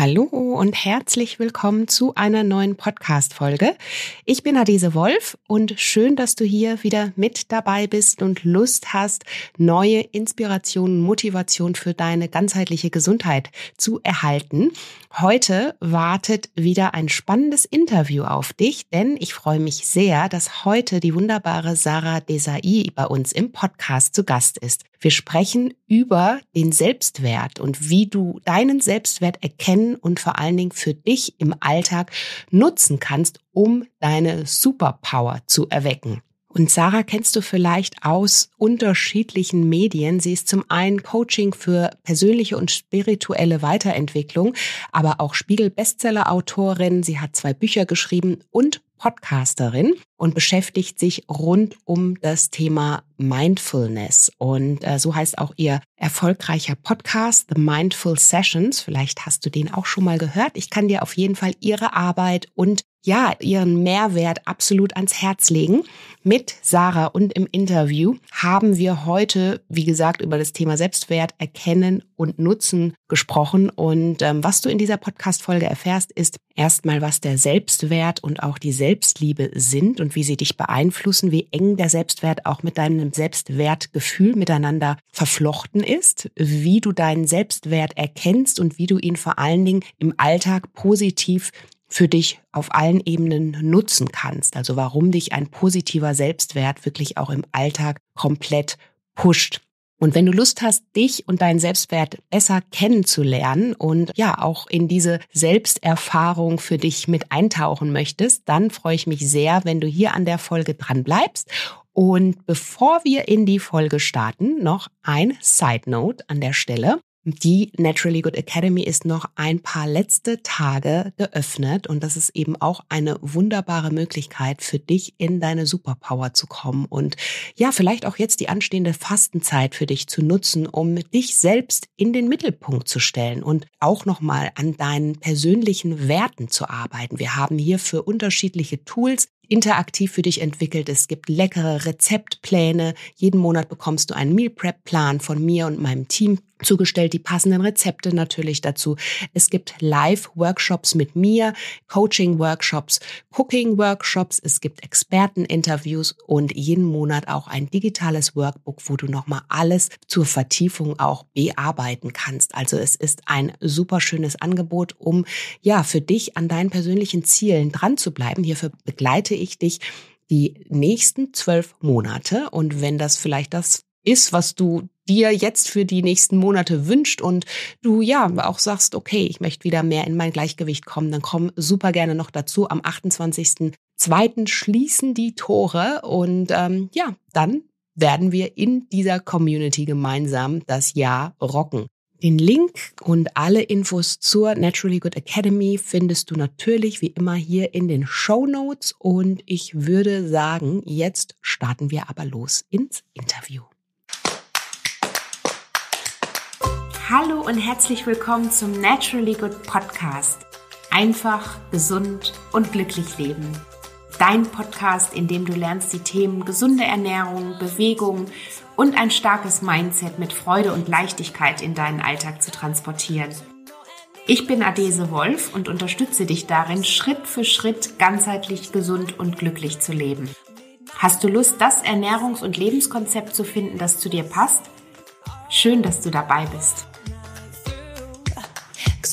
Hallo und herzlich willkommen zu einer neuen Podcast-Folge. Ich bin Adese Wolf und schön, dass du hier wieder mit dabei bist und Lust hast, neue Inspirationen, Motivation für deine ganzheitliche Gesundheit zu erhalten. Heute wartet wieder ein spannendes Interview auf dich, denn ich freue mich sehr, dass heute die wunderbare Sarah Desai bei uns im Podcast zu Gast ist. Wir sprechen über den Selbstwert und wie du deinen Selbstwert erkennen und vor allen Dingen für dich im Alltag nutzen kannst, um deine Superpower zu erwecken. Und Sarah kennst du vielleicht aus unterschiedlichen Medien. Sie ist zum einen Coaching für persönliche und spirituelle Weiterentwicklung, aber auch Spiegel-Bestseller-Autorin. Sie hat zwei Bücher geschrieben und Podcasterin und beschäftigt sich rund um das Thema Mindfulness. Und äh, so heißt auch ihr erfolgreicher Podcast, The Mindful Sessions. Vielleicht hast du den auch schon mal gehört. Ich kann dir auf jeden Fall ihre Arbeit und ja, ihren Mehrwert absolut ans Herz legen. Mit Sarah und im Interview haben wir heute, wie gesagt, über das Thema Selbstwert erkennen und nutzen gesprochen. Und ähm, was du in dieser Podcast-Folge erfährst, ist erstmal, was der Selbstwert und auch die Selbstliebe sind und wie sie dich beeinflussen, wie eng der Selbstwert auch mit deinem Selbstwertgefühl miteinander verflochten ist, wie du deinen Selbstwert erkennst und wie du ihn vor allen Dingen im Alltag positiv für dich auf allen Ebenen nutzen kannst. Also warum dich ein positiver Selbstwert wirklich auch im Alltag komplett pusht. Und wenn du Lust hast, dich und deinen Selbstwert besser kennenzulernen und ja auch in diese Selbsterfahrung für dich mit eintauchen möchtest, dann freue ich mich sehr, wenn du hier an der Folge dran bleibst. Und bevor wir in die Folge starten, noch ein Side Note an der Stelle. Die Naturally Good Academy ist noch ein paar letzte Tage geöffnet und das ist eben auch eine wunderbare Möglichkeit für dich in deine Superpower zu kommen und ja, vielleicht auch jetzt die anstehende Fastenzeit für dich zu nutzen, um dich selbst in den Mittelpunkt zu stellen und auch nochmal an deinen persönlichen Werten zu arbeiten. Wir haben hier für unterschiedliche Tools interaktiv für dich entwickelt. Es gibt leckere Rezeptpläne. Jeden Monat bekommst du einen Meal Prep Plan von mir und meinem Team zugestellt, die passenden Rezepte natürlich dazu. Es gibt Live-Workshops mit mir, Coaching-Workshops, Cooking-Workshops, es gibt Experteninterviews und jeden Monat auch ein digitales Workbook, wo du nochmal alles zur Vertiefung auch bearbeiten kannst. Also es ist ein super schönes Angebot, um ja für dich an deinen persönlichen Zielen dran zu bleiben. Hierfür begleite ich dich die nächsten zwölf Monate. Und wenn das vielleicht das ist, was du dir jetzt für die nächsten Monate wünscht und du ja auch sagst, okay, ich möchte wieder mehr in mein Gleichgewicht kommen, dann komm super gerne noch dazu. Am 28.02. schließen die Tore und ähm, ja, dann werden wir in dieser Community gemeinsam das Jahr rocken. Den Link und alle Infos zur Naturally Good Academy findest du natürlich wie immer hier in den Show Notes und ich würde sagen, jetzt starten wir aber los ins Interview. Hallo und herzlich willkommen zum Naturally Good Podcast. Einfach, gesund und glücklich leben. Dein Podcast, in dem du lernst, die Themen gesunde Ernährung, Bewegung und ein starkes Mindset mit Freude und Leichtigkeit in deinen Alltag zu transportieren. Ich bin Adese Wolf und unterstütze dich darin, Schritt für Schritt ganzheitlich gesund und glücklich zu leben. Hast du Lust, das Ernährungs- und Lebenskonzept zu finden, das zu dir passt? Schön, dass du dabei bist.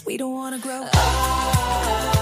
we don't wanna grow up.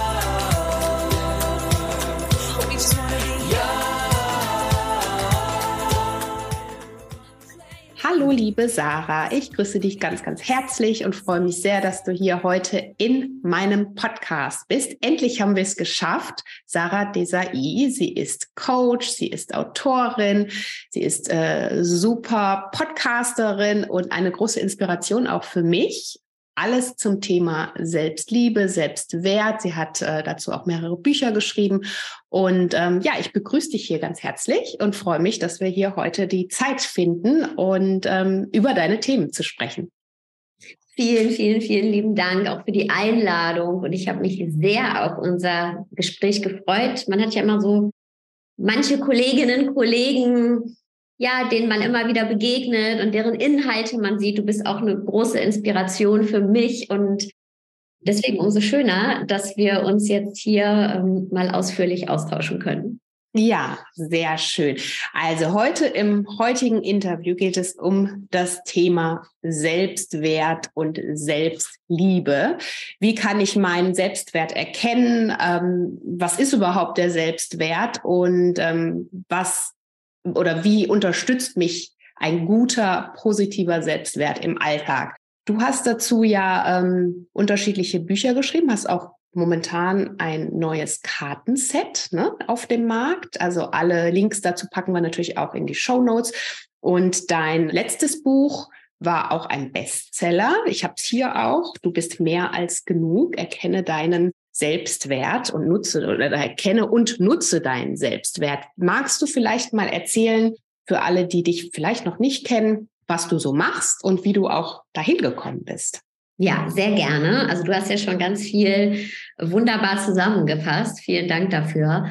Hallo, liebe Sarah. Ich grüße dich ganz, ganz herzlich und freue mich sehr, dass du hier heute in meinem Podcast bist. Endlich haben wir es geschafft. Sarah Desai, sie ist Coach, sie ist Autorin, sie ist äh, super Podcasterin und eine große Inspiration auch für mich alles zum Thema Selbstliebe, Selbstwert. Sie hat äh, dazu auch mehrere Bücher geschrieben. Und ähm, ja, ich begrüße dich hier ganz herzlich und freue mich, dass wir hier heute die Zeit finden und ähm, über deine Themen zu sprechen. Vielen, vielen, vielen lieben Dank auch für die Einladung. Und ich habe mich sehr auf unser Gespräch gefreut. Man hat ja immer so manche Kolleginnen, Kollegen, ja, denen man immer wieder begegnet und deren Inhalte man sieht. Du bist auch eine große Inspiration für mich und Deswegen umso schöner, dass wir uns jetzt hier ähm, mal ausführlich austauschen können. Ja, sehr schön. Also heute im heutigen Interview geht es um das Thema Selbstwert und Selbstliebe. Wie kann ich meinen Selbstwert erkennen? Ähm, was ist überhaupt der Selbstwert und ähm, was oder wie unterstützt mich ein guter, positiver Selbstwert im Alltag? Du hast dazu ja ähm, unterschiedliche Bücher geschrieben, hast auch momentan ein neues Kartenset ne, auf dem Markt. Also alle Links dazu packen wir natürlich auch in die Show Notes. Und dein letztes Buch war auch ein Bestseller. Ich habe es hier auch. Du bist mehr als genug. Erkenne deinen Selbstwert und nutze oder erkenne und nutze deinen Selbstwert. Magst du vielleicht mal erzählen für alle, die dich vielleicht noch nicht kennen, was du so machst und wie du auch dahin gekommen bist? Ja, sehr gerne. Also du hast ja schon ganz viel wunderbar zusammengefasst. Vielen Dank dafür.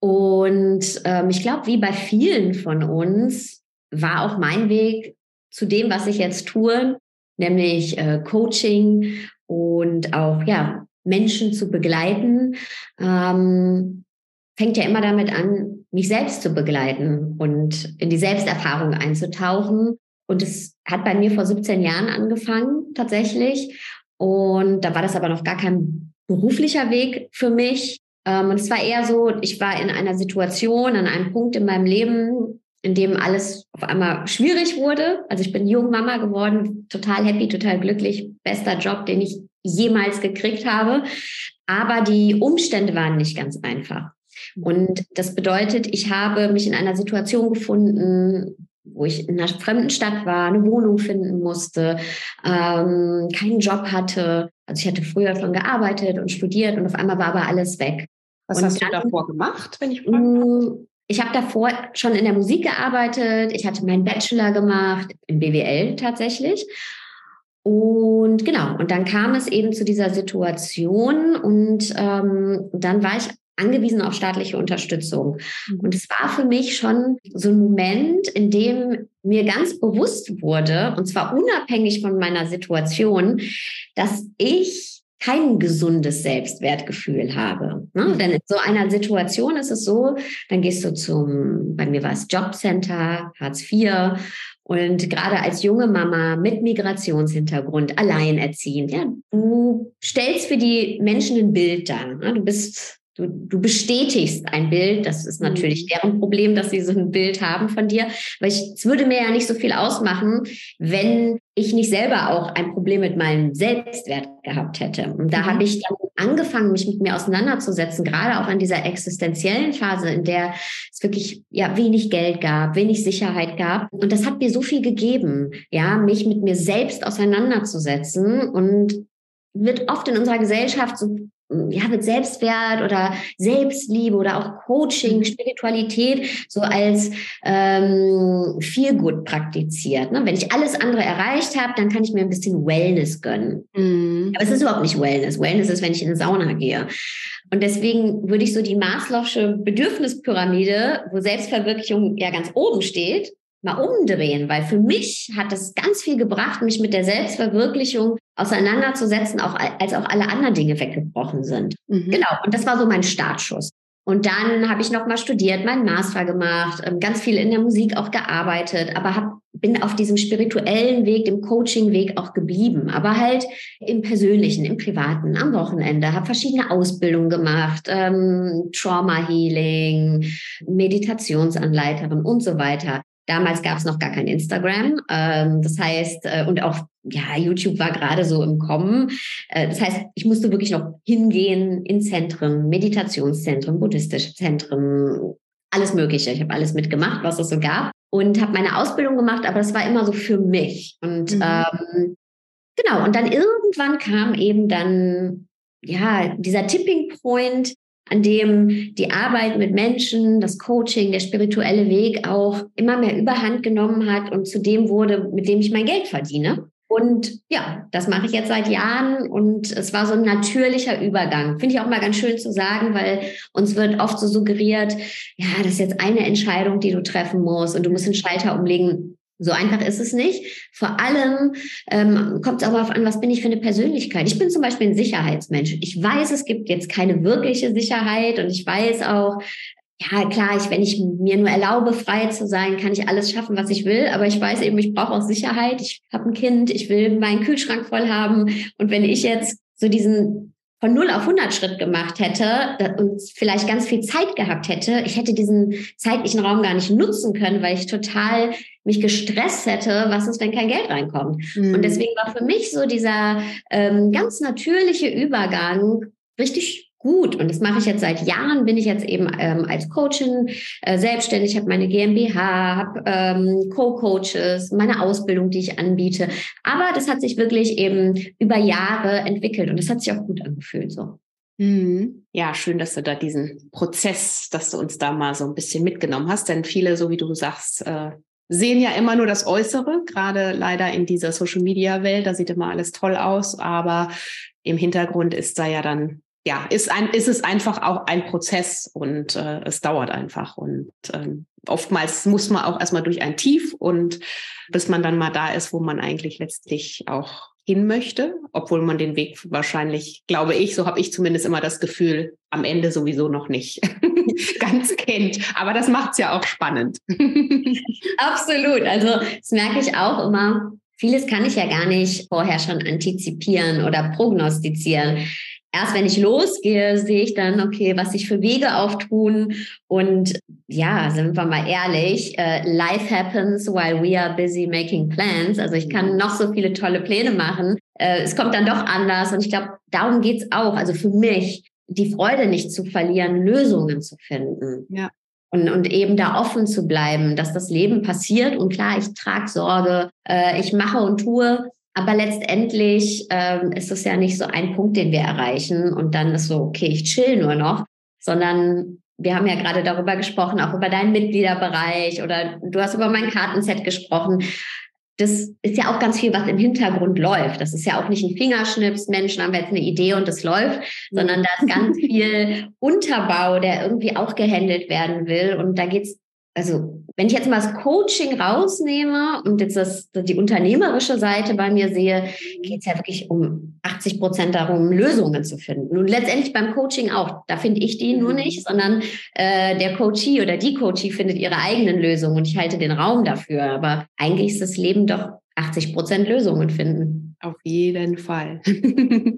Und ähm, ich glaube, wie bei vielen von uns war auch mein Weg zu dem, was ich jetzt tue, nämlich äh, Coaching und auch ja Menschen zu begleiten, ähm, fängt ja immer damit an, mich selbst zu begleiten und in die Selbsterfahrung einzutauchen und es hat bei mir vor 17 Jahren angefangen, tatsächlich. Und da war das aber noch gar kein beruflicher Weg für mich. Ähm, und es war eher so, ich war in einer Situation, an einem Punkt in meinem Leben, in dem alles auf einmal schwierig wurde. Also ich bin jung Mama geworden, total happy, total glücklich, bester Job, den ich jemals gekriegt habe. Aber die Umstände waren nicht ganz einfach. Und das bedeutet, ich habe mich in einer Situation gefunden, wo ich in einer fremden Stadt war, eine Wohnung finden musste, ähm, keinen Job hatte. Also ich hatte früher schon gearbeitet und studiert und auf einmal war aber alles weg. Was und hast dann, du davor gemacht, wenn ich fragen mm, Ich habe davor schon in der Musik gearbeitet. Ich hatte meinen Bachelor gemacht, in BWL tatsächlich. Und genau, und dann kam es eben zu dieser Situation und ähm, dann war ich angewiesen auf staatliche Unterstützung. Mhm. Und es war für mich schon so ein Moment, in dem mir ganz bewusst wurde, und zwar unabhängig von meiner Situation, dass ich kein gesundes Selbstwertgefühl habe. Ne? Mhm. Denn in so einer Situation ist es so, dann gehst du zum, bei mir war es Jobcenter, Hartz IV und gerade als junge Mama mit Migrationshintergrund, alleinerziehend, ja, du stellst für die Menschen ein Bild dar. Ne? Du bist Du, du bestätigst ein Bild. Das ist natürlich mhm. deren Problem, dass sie so ein Bild haben von dir. Weil ich, es würde mir ja nicht so viel ausmachen, wenn ich nicht selber auch ein Problem mit meinem Selbstwert gehabt hätte. Und da mhm. habe ich dann angefangen, mich mit mir auseinanderzusetzen, gerade auch in dieser existenziellen Phase, in der es wirklich ja wenig Geld gab, wenig Sicherheit gab. Und das hat mir so viel gegeben, ja, mich mit mir selbst auseinanderzusetzen und wird oft in unserer Gesellschaft so ja, mit Selbstwert oder Selbstliebe oder auch Coaching, mhm. Spiritualität so als ähm, viel gut praktiziert. Ne? Wenn ich alles andere erreicht habe, dann kann ich mir ein bisschen Wellness gönnen. Mhm. Aber es ist überhaupt nicht Wellness. Wellness ist, wenn ich in eine Sauna gehe. Und deswegen würde ich so die Maslow'sche Bedürfnispyramide, wo Selbstverwirklichung ja ganz oben steht, mal umdrehen, weil für mich hat es ganz viel gebracht, mich mit der Selbstverwirklichung auseinanderzusetzen, auch als auch alle anderen Dinge weggebrochen sind. Mhm. Genau. Und das war so mein Startschuss. Und dann habe ich noch mal studiert, meinen Master gemacht, ähm, ganz viel in der Musik auch gearbeitet, aber hab, bin auf diesem spirituellen Weg, dem Coaching-Weg auch geblieben, aber halt im Persönlichen, im Privaten, am Wochenende, habe verschiedene Ausbildungen gemacht, ähm, Trauma Healing, Meditationsanleiterin und so weiter. Damals gab es noch gar kein Instagram. Ähm, das heißt, äh, und auch ja, YouTube war gerade so im Kommen. Äh, das heißt, ich musste wirklich noch hingehen in Zentren, Meditationszentren, buddhistische Zentren, alles Mögliche. Ich habe alles mitgemacht, was es so gab und habe meine Ausbildung gemacht, aber das war immer so für mich. Und mhm. ähm, genau, und dann irgendwann kam eben dann ja dieser Tipping Point, an dem die Arbeit mit Menschen, das Coaching, der spirituelle Weg auch immer mehr Überhand genommen hat und zu dem wurde, mit dem ich mein Geld verdiene. Und ja, das mache ich jetzt seit Jahren und es war so ein natürlicher Übergang. Finde ich auch mal ganz schön zu sagen, weil uns wird oft so suggeriert, ja, das ist jetzt eine Entscheidung, die du treffen musst und du musst den Schalter umlegen. So einfach ist es nicht. Vor allem ähm, kommt es auch darauf an, was bin ich für eine Persönlichkeit. Ich bin zum Beispiel ein Sicherheitsmensch. Ich weiß, es gibt jetzt keine wirkliche Sicherheit und ich weiß auch, ja klar, ich, wenn ich mir nur erlaube, frei zu sein, kann ich alles schaffen, was ich will. Aber ich weiß eben, ich brauche auch Sicherheit. Ich habe ein Kind, ich will meinen Kühlschrank voll haben. Und wenn ich jetzt so diesen von 0 auf 100 Schritt gemacht hätte und vielleicht ganz viel Zeit gehabt hätte, ich hätte diesen zeitlichen Raum gar nicht nutzen können, weil ich total mich gestresst hätte, was ist, wenn kein Geld reinkommt. Mhm. Und deswegen war für mich so dieser ähm, ganz natürliche Übergang richtig gut. Und das mache ich jetzt seit Jahren, bin ich jetzt eben ähm, als Coachin äh, selbstständig, habe meine GmbH, habe ähm, Co-Coaches, meine Ausbildung, die ich anbiete. Aber das hat sich wirklich eben über Jahre entwickelt und das hat sich auch gut angefühlt so. Mhm. Ja, schön, dass du da diesen Prozess, dass du uns da mal so ein bisschen mitgenommen hast, denn viele, so wie du sagst, äh, sehen ja immer nur das Äußere, gerade leider in dieser Social Media Welt, da sieht immer alles toll aus, aber im Hintergrund ist da ja dann ja, ist, ein, ist es einfach auch ein Prozess und äh, es dauert einfach. Und ähm, oftmals muss man auch erstmal durch ein Tief und bis man dann mal da ist, wo man eigentlich letztlich auch hin möchte, obwohl man den Weg wahrscheinlich, glaube ich, so habe ich zumindest immer das Gefühl, am Ende sowieso noch nicht ganz kennt. Aber das macht es ja auch spannend. Absolut. Also das merke ich auch immer. Vieles kann ich ja gar nicht vorher schon antizipieren oder prognostizieren erst wenn ich losgehe, sehe ich dann, okay, was sich für Wege auftun. Und ja, sind wir mal ehrlich, äh, life happens while we are busy making plans. Also ich kann noch so viele tolle Pläne machen. Äh, es kommt dann doch anders. Und ich glaube, darum geht's auch. Also für mich, die Freude nicht zu verlieren, Lösungen zu finden. Ja. Und, und eben da offen zu bleiben, dass das Leben passiert. Und klar, ich trage Sorge, äh, ich mache und tue, aber letztendlich ähm, ist es ja nicht so ein Punkt, den wir erreichen und dann ist so, okay, ich chill nur noch, sondern wir haben ja gerade darüber gesprochen, auch über deinen Mitgliederbereich oder du hast über mein Kartenset gesprochen. Das ist ja auch ganz viel, was im Hintergrund läuft. Das ist ja auch nicht ein Fingerschnips, Menschen haben wir jetzt eine Idee und es läuft, sondern da ist ganz viel Unterbau, der irgendwie auch gehandelt werden will. Und da geht's also wenn ich jetzt mal das Coaching rausnehme und jetzt das, die unternehmerische Seite bei mir sehe, geht es ja wirklich um 80 Prozent darum, Lösungen zu finden. Und letztendlich beim Coaching auch. Da finde ich die nur mhm. nicht, sondern äh, der Coachee oder die Coachee findet ihre eigenen Lösungen und ich halte den Raum dafür. Aber eigentlich ist das Leben doch 80 Prozent Lösungen finden. Auf jeden Fall.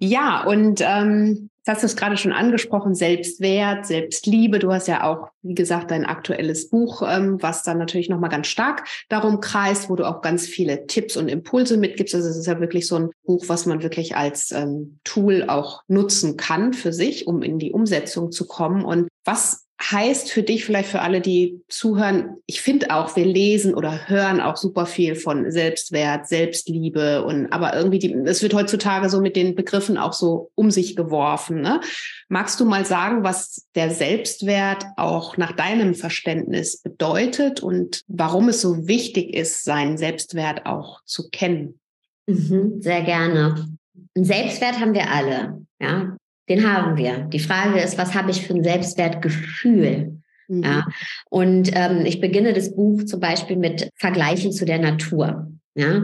ja, und ähm, hast du es gerade schon angesprochen, Selbstwert, Selbstliebe. Du hast ja auch, wie gesagt, dein aktuelles Buch, ähm, was dann natürlich nochmal ganz stark darum kreist, wo du auch ganz viele Tipps und Impulse mitgibst. Also es ist ja wirklich so ein Buch, was man wirklich als ähm, Tool auch nutzen kann für sich, um in die Umsetzung zu kommen. Und was heißt für dich, vielleicht für alle, die zuhören, ich finde auch, wir lesen oder hören auch super viel von Selbstwert, Selbstliebe und aber irgendwie, die, es wird heutzutage so mit den Begriffen auch so um sich geworfen. Ne? Magst du mal sagen, was der Selbstwert auch nach deinem Verständnis bedeutet und warum es so wichtig ist, seinen Selbstwert auch zu kennen? Mhm, sehr gerne. Selbstwert haben wir alle. Ja, den haben wir. Die Frage ist, was habe ich für ein Selbstwertgefühl? Mhm. Ja, und ähm, ich beginne das Buch zum Beispiel mit Vergleichen zu der Natur. Ja,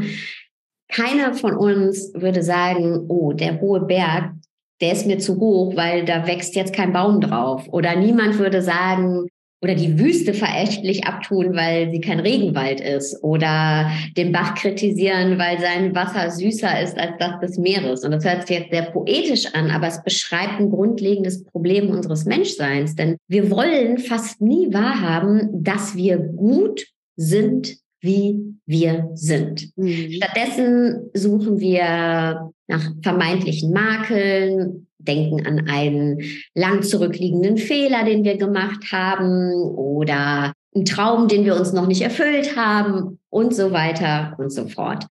keiner von uns würde sagen, oh, der hohe Berg, der ist mir zu hoch, weil da wächst jetzt kein Baum drauf. Oder niemand würde sagen, oder die Wüste verächtlich abtun, weil sie kein Regenwald ist oder den Bach kritisieren, weil sein Wasser süßer ist als das des Meeres. Und das hört sich jetzt sehr poetisch an, aber es beschreibt ein grundlegendes Problem unseres Menschseins, denn wir wollen fast nie wahrhaben, dass wir gut sind, wie wir sind. Mhm. Stattdessen suchen wir nach vermeintlichen Makeln, denken an einen lang zurückliegenden Fehler, den wir gemacht haben oder einen Traum, den wir uns noch nicht erfüllt haben und so weiter und so fort.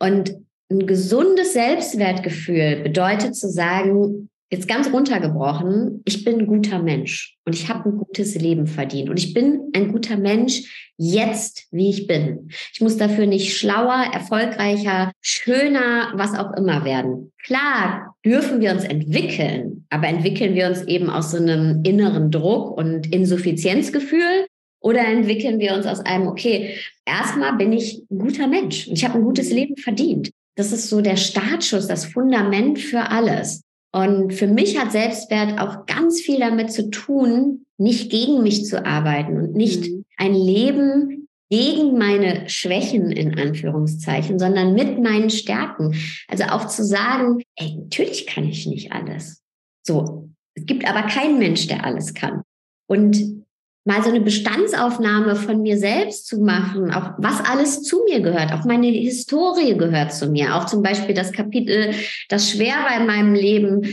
Und ein gesundes Selbstwertgefühl bedeutet zu sagen, jetzt ganz runtergebrochen, ich bin ein guter Mensch und ich habe ein gutes Leben verdient und ich bin ein guter Mensch jetzt, wie ich bin. Ich muss dafür nicht schlauer, erfolgreicher, schöner, was auch immer werden. Klar dürfen wir uns entwickeln, aber entwickeln wir uns eben aus so einem inneren Druck und Insuffizienzgefühl Oder entwickeln wir uns aus einem, okay, erstmal bin ich ein guter Mensch und ich habe ein gutes Leben verdient. Das ist so der Startschuss, das Fundament für alles. Und für mich hat Selbstwert auch ganz viel damit zu tun, nicht gegen mich zu arbeiten und nicht mhm. ein Leben gegen meine Schwächen in Anführungszeichen, sondern mit meinen Stärken. Also auch zu sagen, ey, natürlich kann ich nicht alles. So. Es gibt aber keinen Mensch, der alles kann. Und mal so eine Bestandsaufnahme von mir selbst zu machen, auch was alles zu mir gehört, auch meine Historie gehört zu mir, auch zum Beispiel das Kapitel, das schwer war in meinem Leben,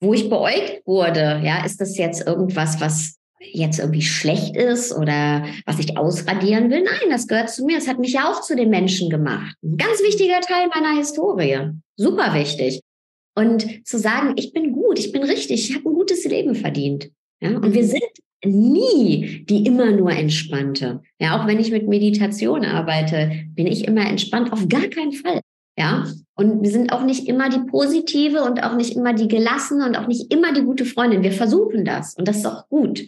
wo ich beäugt wurde. Ja, ist das jetzt irgendwas, was jetzt irgendwie schlecht ist oder was ich ausradieren will? Nein, das gehört zu mir. Es hat mich ja auch zu den Menschen gemacht. Ein ganz wichtiger Teil meiner Historie. Super wichtig. Und zu sagen, ich bin gut, ich bin richtig, ich habe ein gutes Leben verdient. Ja, und wir mhm. sind nie die immer nur entspannte. Ja, auch wenn ich mit Meditation arbeite, bin ich immer entspannt, auf gar keinen Fall. Ja, und wir sind auch nicht immer die positive und auch nicht immer die gelassene und auch nicht immer die gute Freundin. Wir versuchen das und das ist auch gut.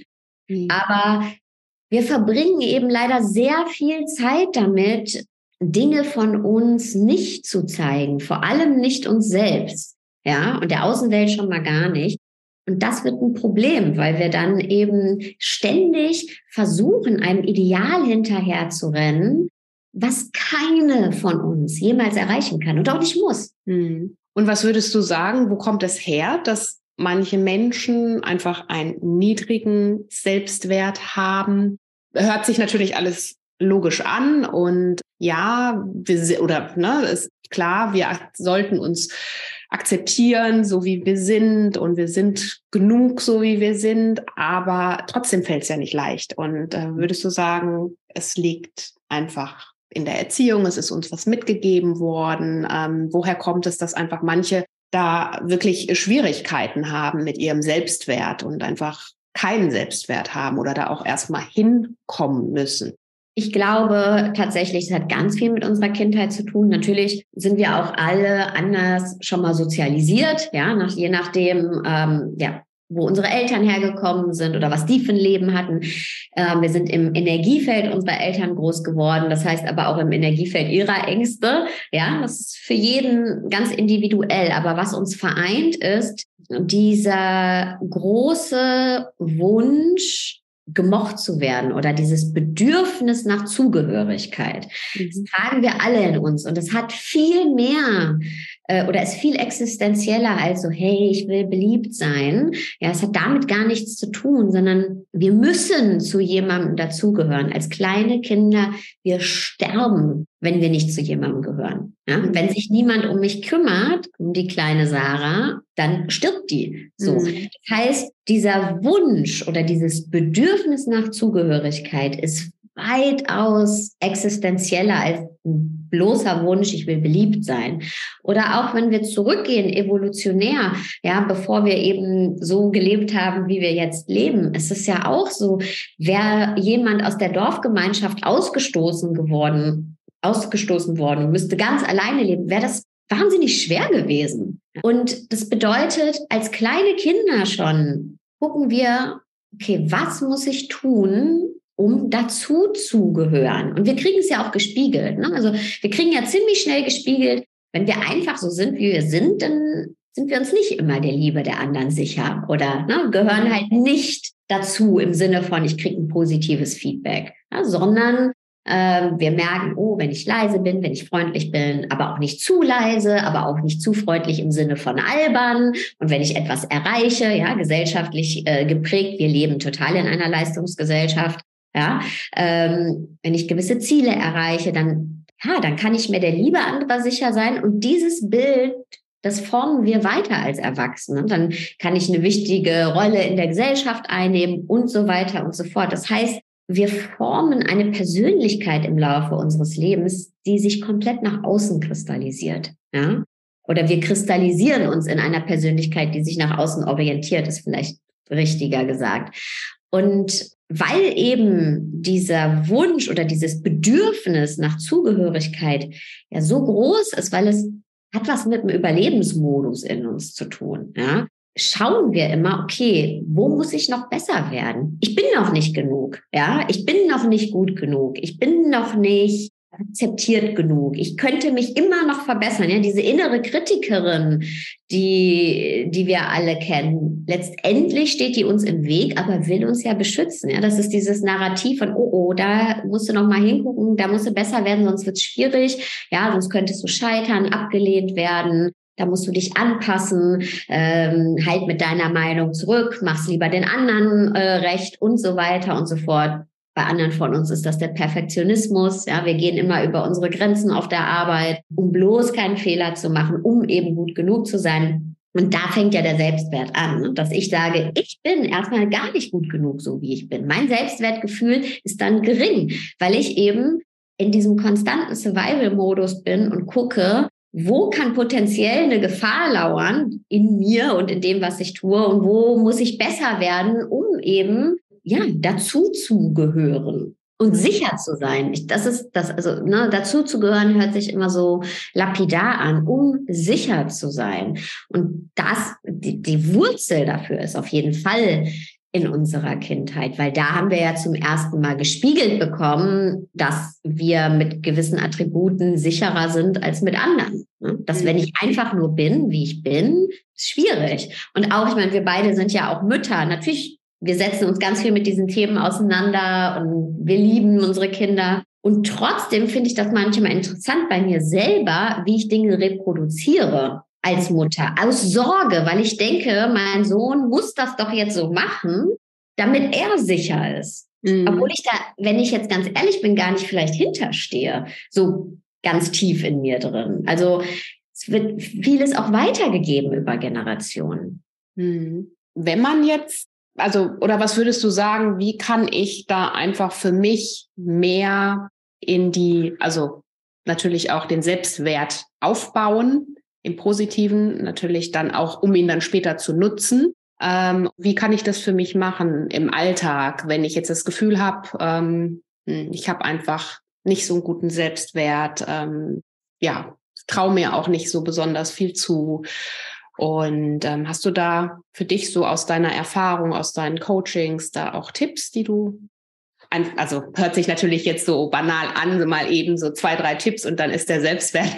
Mhm. Aber wir verbringen eben leider sehr viel Zeit damit, Dinge von uns nicht zu zeigen, vor allem nicht uns selbst. Ja, und der Außenwelt schon mal gar nicht. Und das wird ein Problem, weil wir dann eben ständig versuchen, einem Ideal hinterher zu rennen, was keine von uns jemals erreichen kann und auch nicht muss. Hm. Und was würdest du sagen, wo kommt es her, dass manche Menschen einfach einen niedrigen Selbstwert haben? Hört sich natürlich alles logisch an und ja, wir, oder ne, ist klar, wir sollten uns akzeptieren, so wie wir sind und wir sind genug, so wie wir sind, aber trotzdem fällt es ja nicht leicht. Und äh, würdest du sagen, es liegt einfach in der Erziehung, es ist uns was mitgegeben worden. Ähm, woher kommt es, dass einfach manche da wirklich Schwierigkeiten haben mit ihrem Selbstwert und einfach keinen Selbstwert haben oder da auch erstmal hinkommen müssen? Ich glaube tatsächlich, es hat ganz viel mit unserer Kindheit zu tun. Natürlich sind wir auch alle anders schon mal sozialisiert, ja, nach, je nachdem, ähm, ja, wo unsere Eltern hergekommen sind oder was die für ein Leben hatten. Ähm, wir sind im Energiefeld unserer Eltern groß geworden, das heißt aber auch im Energiefeld ihrer Ängste. Ja, das ist für jeden ganz individuell. Aber was uns vereint, ist dieser große Wunsch, gemocht zu werden oder dieses Bedürfnis nach Zugehörigkeit. Mhm. Das tragen wir alle in uns und es hat viel mehr äh, oder ist viel existenzieller als so, hey, ich will beliebt sein. Ja, es hat damit gar nichts zu tun, sondern wir müssen zu jemandem dazugehören. Als kleine Kinder, wir sterben, wenn wir nicht zu jemandem gehören. Ja? Mhm. Wenn sich niemand um mich kümmert, um die kleine Sarah, dann stirbt die. So. Mhm. Das heißt, dieser Wunsch oder dieses Bedürfnis nach Zugehörigkeit ist weitaus existenzieller als bloßer Wunsch, ich will beliebt sein. Oder auch wenn wir zurückgehen, evolutionär, ja, bevor wir eben so gelebt haben, wie wir jetzt leben, ist es ja auch so, wäre jemand aus der Dorfgemeinschaft ausgestoßen geworden, ausgestoßen worden, müsste ganz alleine leben, wäre das wahnsinnig schwer gewesen. Und das bedeutet, als kleine Kinder schon gucken wir, okay, was muss ich tun, um dazu zu gehören? Und wir kriegen es ja auch gespiegelt. Ne? Also wir kriegen ja ziemlich schnell gespiegelt, wenn wir einfach so sind, wie wir sind, dann sind wir uns nicht immer der Liebe der anderen sicher oder ne, gehören halt nicht dazu im Sinne von, ich kriege ein positives Feedback, ja, sondern ähm, wir merken, oh, wenn ich leise bin, wenn ich freundlich bin, aber auch nicht zu leise, aber auch nicht zu freundlich im Sinne von albern. Und wenn ich etwas erreiche, ja, gesellschaftlich äh, geprägt, wir leben total in einer Leistungsgesellschaft. Ja, ähm, wenn ich gewisse Ziele erreiche, dann ja, dann kann ich mir der Liebe anderer sicher sein. Und dieses Bild das formen wir weiter als Erwachsene. Dann kann ich eine wichtige Rolle in der Gesellschaft einnehmen und so weiter und so fort. Das heißt, wir formen eine Persönlichkeit im Laufe unseres Lebens, die sich komplett nach außen kristallisiert. Ja? Oder wir kristallisieren uns in einer Persönlichkeit, die sich nach außen orientiert, ist vielleicht richtiger gesagt. Und weil eben dieser Wunsch oder dieses Bedürfnis nach Zugehörigkeit ja so groß ist, weil es hat was mit dem Überlebensmodus in uns zu tun. Ja? schauen wir immer, okay, wo muss ich noch besser werden? Ich bin noch nicht genug, ja, ich bin noch nicht gut genug, ich bin noch nicht akzeptiert genug. Ich könnte mich immer noch verbessern. Ja, diese innere Kritikerin, die, die wir alle kennen. Letztendlich steht die uns im Weg, aber will uns ja beschützen. Ja, das ist dieses Narrativ von, oh, oh, da musst du noch mal hingucken, da musst du besser werden, sonst wird's schwierig. Ja, sonst könntest du scheitern, abgelehnt werden. Da musst du dich anpassen, ähm, halt mit deiner Meinung zurück, machst lieber den anderen äh, recht und so weiter und so fort. Bei anderen von uns ist das der Perfektionismus. Ja, wir gehen immer über unsere Grenzen auf der Arbeit, um bloß keinen Fehler zu machen, um eben gut genug zu sein. Und da fängt ja der Selbstwert an, ne? dass ich sage, ich bin erstmal gar nicht gut genug, so wie ich bin. Mein Selbstwertgefühl ist dann gering, weil ich eben in diesem konstanten Survival-Modus bin und gucke, wo kann potenziell eine Gefahr lauern in mir und in dem, was ich tue und wo muss ich besser werden, um eben ja, dazu zu gehören und sicher zu sein. Ich, das ist das, also ne, dazu zu gehören hört sich immer so lapidar an, um sicher zu sein. Und das, die, die Wurzel dafür ist auf jeden Fall in unserer Kindheit, weil da haben wir ja zum ersten Mal gespiegelt bekommen, dass wir mit gewissen Attributen sicherer sind als mit anderen. Ne? Dass wenn ich einfach nur bin, wie ich bin, ist schwierig. Und auch, ich meine, wir beide sind ja auch Mütter. Natürlich wir setzen uns ganz viel mit diesen Themen auseinander und wir lieben unsere Kinder. Und trotzdem finde ich das manchmal interessant bei mir selber, wie ich Dinge reproduziere als Mutter. Aus Sorge, weil ich denke, mein Sohn muss das doch jetzt so machen, damit er sicher ist. Mhm. Obwohl ich da, wenn ich jetzt ganz ehrlich bin, gar nicht vielleicht hinterstehe. So ganz tief in mir drin. Also es wird vieles auch weitergegeben über Generationen. Mhm. Wenn man jetzt also, oder was würdest du sagen, wie kann ich da einfach für mich mehr in die, also natürlich auch den Selbstwert aufbauen, im Positiven, natürlich dann auch, um ihn dann später zu nutzen. Ähm, wie kann ich das für mich machen im Alltag, wenn ich jetzt das Gefühl habe, ähm, hm, ich habe einfach nicht so einen guten Selbstwert, ähm, ja, traue mir auch nicht so besonders viel zu. Und ähm, hast du da für dich so aus deiner Erfahrung, aus deinen Coachings da auch Tipps, die du also hört sich natürlich jetzt so banal an, mal eben so zwei, drei Tipps und dann ist der Selbstwert.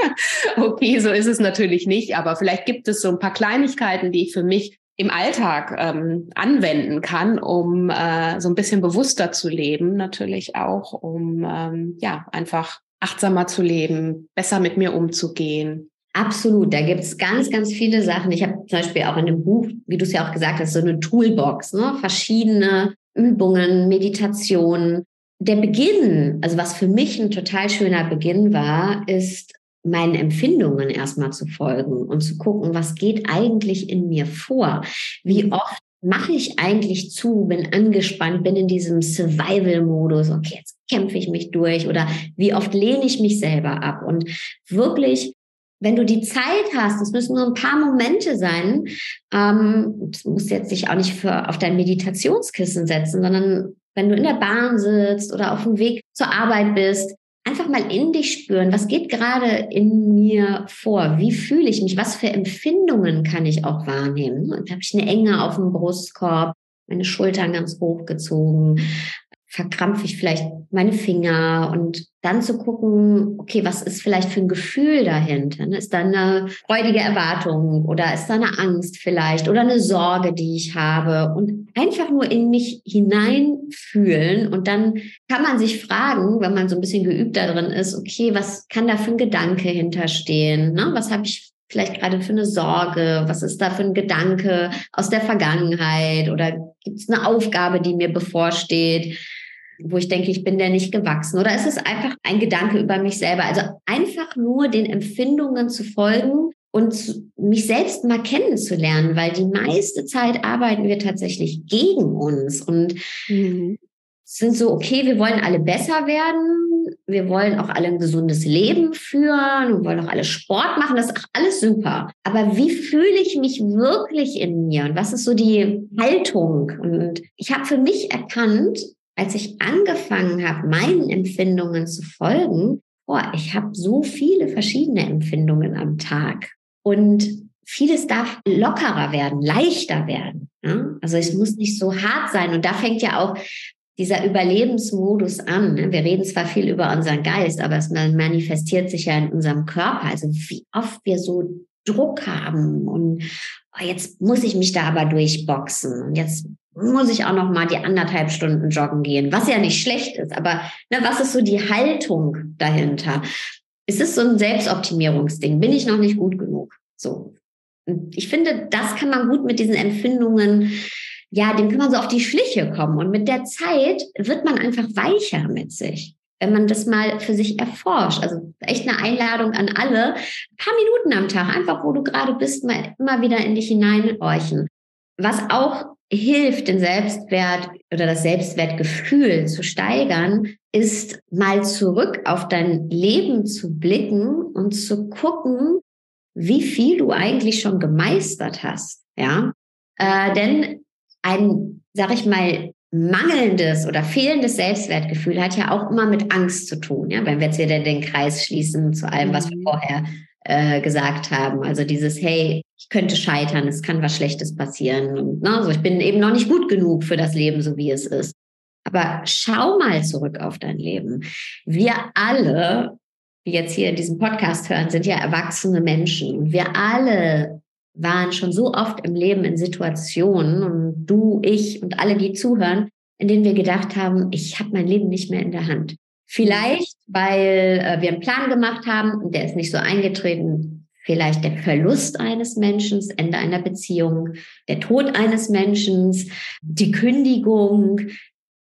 okay, so ist es natürlich nicht, aber vielleicht gibt es so ein paar Kleinigkeiten, die ich für mich im Alltag ähm, anwenden kann, um äh, so ein bisschen bewusster zu leben, natürlich auch, um ähm, ja einfach achtsamer zu leben, besser mit mir umzugehen. Absolut, da gibt es ganz, ganz viele Sachen. Ich habe zum Beispiel auch in dem Buch, wie du es ja auch gesagt hast, so eine Toolbox, ne? verschiedene Übungen, Meditationen. Der Beginn, also was für mich ein total schöner Beginn war, ist meinen Empfindungen erstmal zu folgen und zu gucken, was geht eigentlich in mir vor? Wie oft mache ich eigentlich zu, bin angespannt, bin in diesem Survival-Modus, okay, jetzt kämpfe ich mich durch oder wie oft lehne ich mich selber ab und wirklich wenn du die Zeit hast, es müssen nur ein paar Momente sein, ähm, du musst jetzt dich auch nicht für, auf dein Meditationskissen setzen, sondern wenn du in der Bahn sitzt oder auf dem Weg zur Arbeit bist, einfach mal in dich spüren, was geht gerade in mir vor? Wie fühle ich mich? Was für Empfindungen kann ich auch wahrnehmen? Und habe ich eine Enge auf dem Brustkorb, meine Schultern ganz hochgezogen? Verkrampfe ich vielleicht meine Finger und dann zu gucken, okay, was ist vielleicht für ein Gefühl dahinter? Ne? Ist da eine freudige Erwartung oder ist da eine Angst vielleicht oder eine Sorge, die ich habe? Und einfach nur in mich hineinfühlen und dann kann man sich fragen, wenn man so ein bisschen geübt da drin ist, okay, was kann da für ein Gedanke hinterstehen? Ne? Was habe ich vielleicht gerade für eine Sorge? Was ist da für ein Gedanke aus der Vergangenheit? Oder gibt es eine Aufgabe, die mir bevorsteht? Wo ich denke, ich bin der nicht gewachsen? Oder ist es einfach ein Gedanke über mich selber? Also einfach nur den Empfindungen zu folgen und mich selbst mal kennenzulernen, weil die meiste Zeit arbeiten wir tatsächlich gegen uns und mhm. sind so, okay, wir wollen alle besser werden, wir wollen auch alle ein gesundes Leben führen, wir wollen auch alle Sport machen, das ist alles super. Aber wie fühle ich mich wirklich in mir und was ist so die Haltung? Und ich habe für mich erkannt, als ich angefangen habe, meinen Empfindungen zu folgen, boah, ich habe so viele verschiedene Empfindungen am Tag. Und vieles darf lockerer werden, leichter werden. Ne? Also es muss nicht so hart sein. Und da fängt ja auch dieser Überlebensmodus an. Ne? Wir reden zwar viel über unseren Geist, aber es manifestiert sich ja in unserem Körper. Also wie oft wir so Druck haben und oh, jetzt muss ich mich da aber durchboxen und jetzt muss ich auch noch mal die anderthalb Stunden joggen gehen, was ja nicht schlecht ist. Aber ne, was ist so die Haltung dahinter? Es ist so ein Selbstoptimierungsding. Bin ich noch nicht gut genug? So. Und ich finde, das kann man gut mit diesen Empfindungen ja, dem kann man so auf die Schliche kommen. Und mit der Zeit wird man einfach weicher mit sich, wenn man das mal für sich erforscht. Also echt eine Einladung an alle, ein paar Minuten am Tag, einfach wo du gerade bist, mal immer wieder in dich hineinhorchen. Was auch hilft, den Selbstwert oder das Selbstwertgefühl zu steigern, ist mal zurück auf dein Leben zu blicken und zu gucken, wie viel du eigentlich schon gemeistert hast. Ja, äh, denn ein, sag ich mal, mangelndes oder fehlendes Selbstwertgefühl hat ja auch immer mit Angst zu tun, ja, wenn wir jetzt wieder den Kreis schließen zu allem, was wir mhm. vorher äh, gesagt haben. Also dieses, hey, ich könnte scheitern, es kann was Schlechtes passieren. Und, ne, so, ich bin eben noch nicht gut genug für das Leben, so wie es ist. Aber schau mal zurück auf dein Leben. Wir alle, die jetzt hier in diesem Podcast hören, sind ja erwachsene Menschen. Wir alle waren schon so oft im Leben in Situationen und du, ich und alle, die zuhören, in denen wir gedacht haben, ich habe mein Leben nicht mehr in der Hand. Vielleicht, weil äh, wir einen Plan gemacht haben und der ist nicht so eingetreten. Vielleicht der Verlust eines Menschen, Ende einer Beziehung, der Tod eines Menschen, die Kündigung,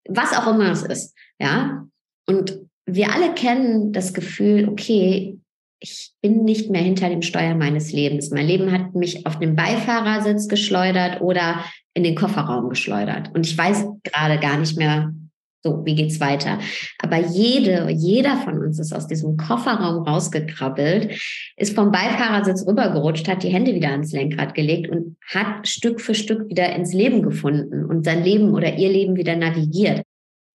was auch immer es ist. Ja. Und wir alle kennen das Gefühl, okay, ich bin nicht mehr hinter dem Steuer meines Lebens. Mein Leben hat mich auf den Beifahrersitz geschleudert oder in den Kofferraum geschleudert. Und ich weiß gerade gar nicht mehr, so, wie geht's weiter? Aber jede, jeder von uns ist aus diesem Kofferraum rausgekrabbelt, ist vom Beifahrersitz rübergerutscht, hat die Hände wieder ans Lenkrad gelegt und hat Stück für Stück wieder ins Leben gefunden und sein Leben oder ihr Leben wieder navigiert.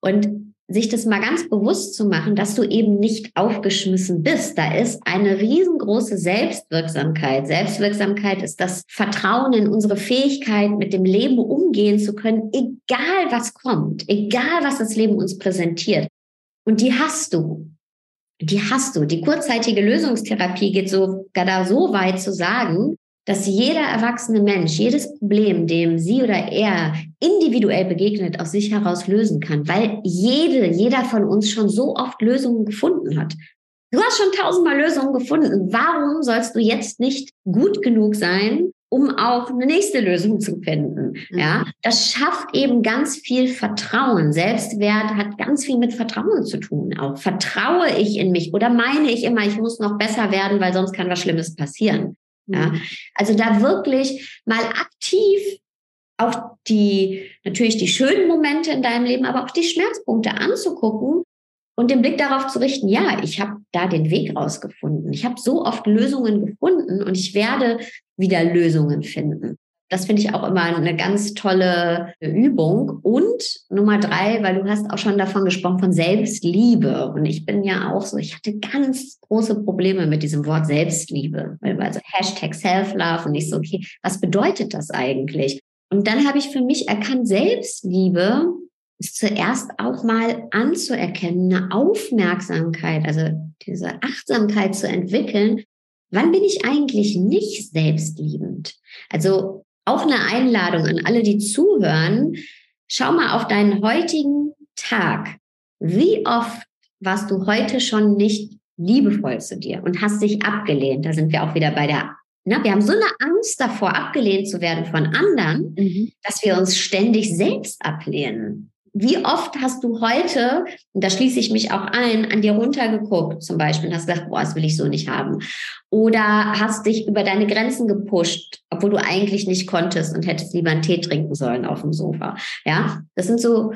Und sich das mal ganz bewusst zu machen, dass du eben nicht aufgeschmissen bist. Da ist eine riesengroße Selbstwirksamkeit. Selbstwirksamkeit ist das Vertrauen in unsere Fähigkeit, mit dem Leben umgehen zu können, egal was kommt, egal was das Leben uns präsentiert. Und die hast du. Die hast du. Die kurzzeitige Lösungstherapie geht sogar da so weit zu sagen, dass jeder erwachsene Mensch jedes Problem, dem sie oder er individuell begegnet, aus sich heraus lösen kann, weil jede, jeder von uns schon so oft Lösungen gefunden hat. Du hast schon tausendmal Lösungen gefunden. Warum sollst du jetzt nicht gut genug sein, um auch eine nächste Lösung zu finden? Mhm. Ja, das schafft eben ganz viel Vertrauen. Selbstwert hat ganz viel mit Vertrauen zu tun. Auch vertraue ich in mich oder meine ich immer, ich muss noch besser werden, weil sonst kann was Schlimmes passieren. Ja, mhm. also da wirklich mal aktiv auch die, natürlich die schönen Momente in deinem Leben, aber auch die Schmerzpunkte anzugucken und den Blick darauf zu richten, ja, ich habe da den Weg rausgefunden. Ich habe so oft Lösungen gefunden und ich werde wieder Lösungen finden. Das finde ich auch immer eine ganz tolle Übung. Und Nummer drei, weil du hast auch schon davon gesprochen, von Selbstliebe. Und ich bin ja auch so, ich hatte ganz große Probleme mit diesem Wort Selbstliebe. Also Hashtag Self-Love und ich so, okay, was bedeutet das eigentlich? Und dann habe ich für mich erkannt, Selbstliebe ist zuerst auch mal anzuerkennen, eine Aufmerksamkeit, also diese Achtsamkeit zu entwickeln. Wann bin ich eigentlich nicht selbstliebend? Also auch eine Einladung an alle, die zuhören. Schau mal auf deinen heutigen Tag. Wie oft warst du heute schon nicht liebevoll zu dir und hast dich abgelehnt? Da sind wir auch wieder bei der, ne? wir haben so eine Angst davor, abgelehnt zu werden von anderen, mhm. dass wir uns ständig selbst ablehnen. Wie oft hast du heute, und da schließe ich mich auch ein, an dir runtergeguckt zum Beispiel und hast gesagt, boah, das will ich so nicht haben. Oder hast dich über deine Grenzen gepusht, obwohl du eigentlich nicht konntest und hättest lieber einen Tee trinken sollen auf dem Sofa. Ja, das sind so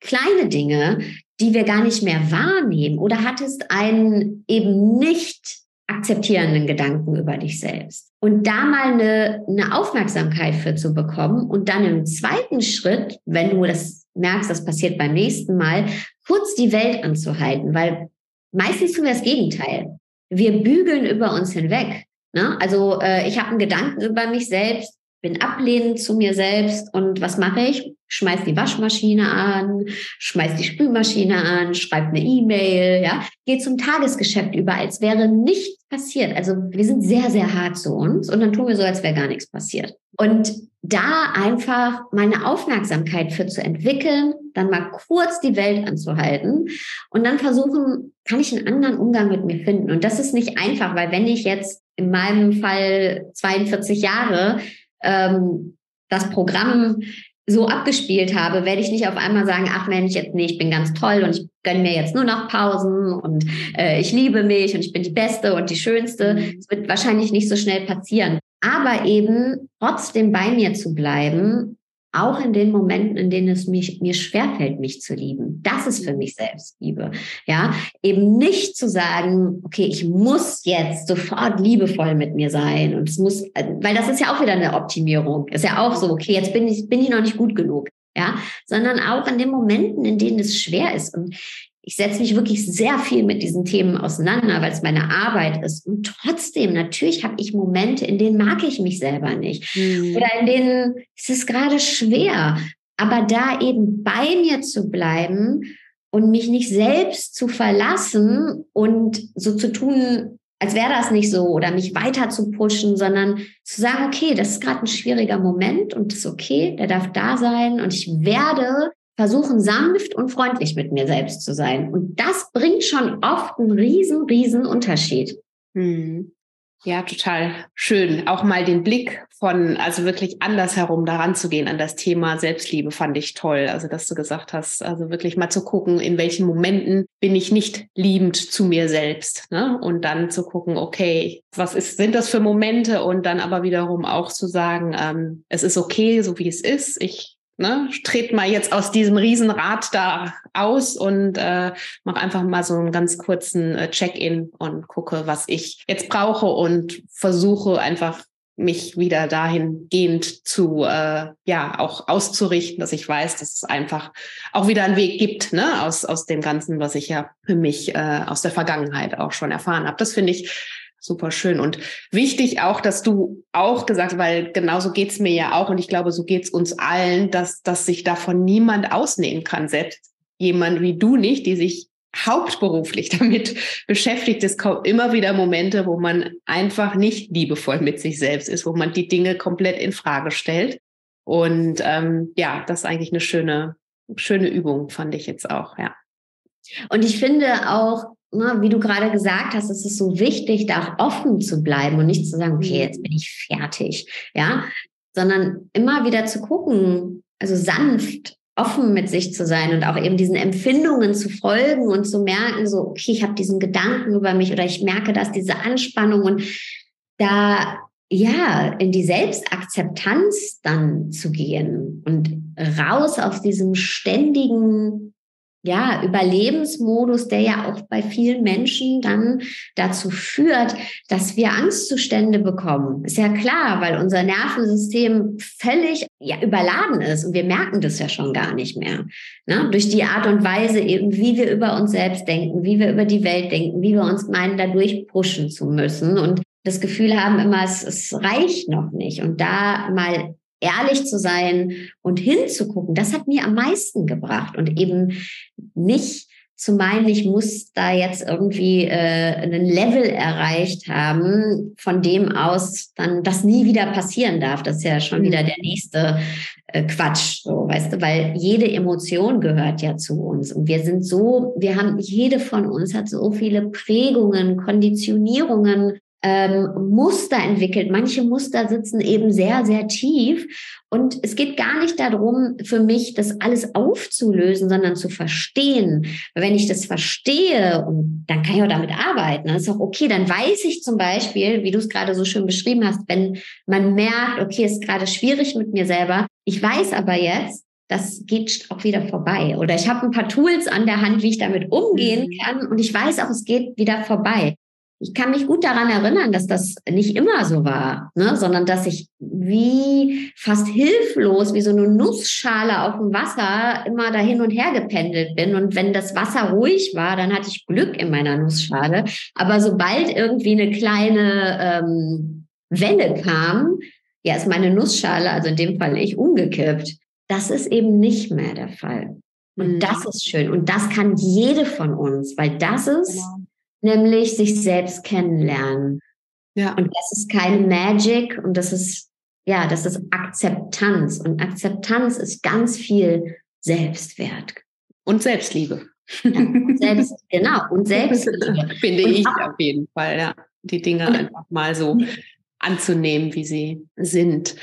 kleine Dinge, die wir gar nicht mehr wahrnehmen. Oder hattest einen eben nicht akzeptierenden Gedanken über dich selbst. Und da mal eine, eine Aufmerksamkeit für zu bekommen und dann im zweiten Schritt, wenn du das merkst, das passiert beim nächsten Mal, kurz die Welt anzuhalten, weil meistens tun wir das Gegenteil. Wir bügeln über uns hinweg. Ne? Also äh, ich habe einen Gedanken über mich selbst, bin ablehnend zu mir selbst und was mache ich? Schmeiß die Waschmaschine an, schmeiß die Spülmaschine an, schreib eine E-Mail, ja, geh zum Tagesgeschäft über, als wäre nichts passiert. Also wir sind sehr, sehr hart zu uns und dann tun wir so, als wäre gar nichts passiert. Und da einfach meine Aufmerksamkeit für zu entwickeln, dann mal kurz die Welt anzuhalten und dann versuchen, kann ich einen anderen Umgang mit mir finden? Und das ist nicht einfach, weil wenn ich jetzt in meinem Fall 42 Jahre ähm, das Programm so abgespielt habe, werde ich nicht auf einmal sagen, ach Mensch, jetzt nee, ich bin ganz toll und ich gönne mir jetzt nur noch Pausen und äh, ich liebe mich und ich bin die Beste und die Schönste. Mhm. Es wird wahrscheinlich nicht so schnell passieren. Aber eben trotzdem bei mir zu bleiben auch in den Momenten, in denen es mich, mir schwerfällt, mich zu lieben. Das ist für mich Selbstliebe. Ja, eben nicht zu sagen, okay, ich muss jetzt sofort liebevoll mit mir sein und es muss, weil das ist ja auch wieder eine Optimierung. Ist ja auch so, okay, jetzt bin ich, bin ich noch nicht gut genug. Ja, sondern auch in den Momenten, in denen es schwer ist. Und ich setze mich wirklich sehr viel mit diesen Themen auseinander, weil es meine Arbeit ist. Und trotzdem, natürlich habe ich Momente, in denen mag ich mich selber nicht. Mhm. Oder in denen ist es gerade schwer. Aber da eben bei mir zu bleiben und mich nicht selbst zu verlassen und so zu tun, als wäre das nicht so oder mich weiter zu pushen, sondern zu sagen, okay, das ist gerade ein schwieriger Moment und das ist okay, der darf da sein und ich werde versuchen, sanft und freundlich mit mir selbst zu sein. Und das bringt schon oft einen riesen, riesen Unterschied. Hm. Ja, total schön. Auch mal den Blick von, also wirklich andersherum daran zu gehen an das Thema Selbstliebe fand ich toll. Also, dass du gesagt hast, also wirklich mal zu gucken, in welchen Momenten bin ich nicht liebend zu mir selbst. Ne? Und dann zu gucken, okay, was ist, sind das für Momente? Und dann aber wiederum auch zu sagen, ähm, es ist okay, so wie es ist. Ich ne, tret mal jetzt aus diesem Riesenrad da aus und äh, mach einfach mal so einen ganz kurzen äh, Check-in und gucke, was ich jetzt brauche und versuche einfach mich wieder dahingehend zu, äh, ja, auch auszurichten, dass ich weiß, dass es einfach auch wieder einen Weg gibt, ne, aus, aus dem Ganzen, was ich ja für mich äh, aus der Vergangenheit auch schon erfahren habe. Das finde ich Super schön und wichtig auch, dass du auch gesagt, weil genauso geht's mir ja auch und ich glaube, so geht's uns allen, dass, dass sich davon niemand ausnehmen kann, selbst jemand wie du nicht, die sich hauptberuflich damit beschäftigt. Es kommen immer wieder Momente, wo man einfach nicht liebevoll mit sich selbst ist, wo man die Dinge komplett in Frage stellt. Und ähm, ja, das ist eigentlich eine schöne, schöne Übung, fand ich jetzt auch, ja. Und ich finde auch, wie du gerade gesagt hast, es ist so wichtig, da auch offen zu bleiben und nicht zu sagen, okay, mhm. jetzt bin ich fertig, ja, sondern immer wieder zu gucken, also sanft offen mit sich zu sein und auch eben diesen Empfindungen zu folgen und zu merken, so, okay, ich habe diesen Gedanken über mich oder ich merke, dass diese Anspannung und da ja, in die Selbstakzeptanz dann zu gehen und raus aus diesem ständigen ja, Überlebensmodus, der ja auch bei vielen Menschen dann dazu führt, dass wir Angstzustände bekommen. Ist ja klar, weil unser Nervensystem völlig ja, überladen ist und wir merken das ja schon gar nicht mehr. Ne? Durch die Art und Weise eben, wie wir über uns selbst denken, wie wir über die Welt denken, wie wir uns meinen, dadurch pushen zu müssen und das Gefühl haben immer, es, es reicht noch nicht. Und da mal ehrlich zu sein und hinzugucken, das hat mir am meisten gebracht und eben nicht zu meinen, ich muss da jetzt irgendwie äh, einen Level erreicht haben, von dem aus dann das nie wieder passieren darf. Das ist ja schon mhm. wieder der nächste äh, Quatsch, so weißt du, weil jede Emotion gehört ja zu uns und wir sind so, wir haben jede von uns hat so viele Prägungen, Konditionierungen ähm, Muster entwickelt. Manche Muster sitzen eben sehr, sehr tief. Und es geht gar nicht darum, für mich das alles aufzulösen, sondern zu verstehen. Weil wenn ich das verstehe, und dann kann ich auch damit arbeiten, dann ist auch okay, dann weiß ich zum Beispiel, wie du es gerade so schön beschrieben hast, wenn man merkt, okay, es ist gerade schwierig mit mir selber. Ich weiß aber jetzt, das geht auch wieder vorbei. Oder ich habe ein paar Tools an der Hand, wie ich damit umgehen mhm. kann. Und ich weiß auch, es geht wieder vorbei. Ich kann mich gut daran erinnern, dass das nicht immer so war, ne? sondern dass ich wie fast hilflos, wie so eine Nussschale auf dem Wasser immer da hin und her gependelt bin. Und wenn das Wasser ruhig war, dann hatte ich Glück in meiner Nussschale. Aber sobald irgendwie eine kleine ähm, Welle kam, ja, ist meine Nussschale, also in dem Fall ich, umgekippt. Das ist eben nicht mehr der Fall. Und mhm. das ist schön. Und das kann jede von uns, weil das ist genau nämlich sich selbst kennenlernen. Ja. Und das ist keine Magic und das ist, ja, das ist Akzeptanz. Und Akzeptanz ist ganz viel Selbstwert. Und Selbstliebe. Ja, und selbst, genau, und Selbstliebe. Finde und ich auch, auf jeden Fall, ja. Die Dinge einfach mal so anzunehmen, wie sie sind.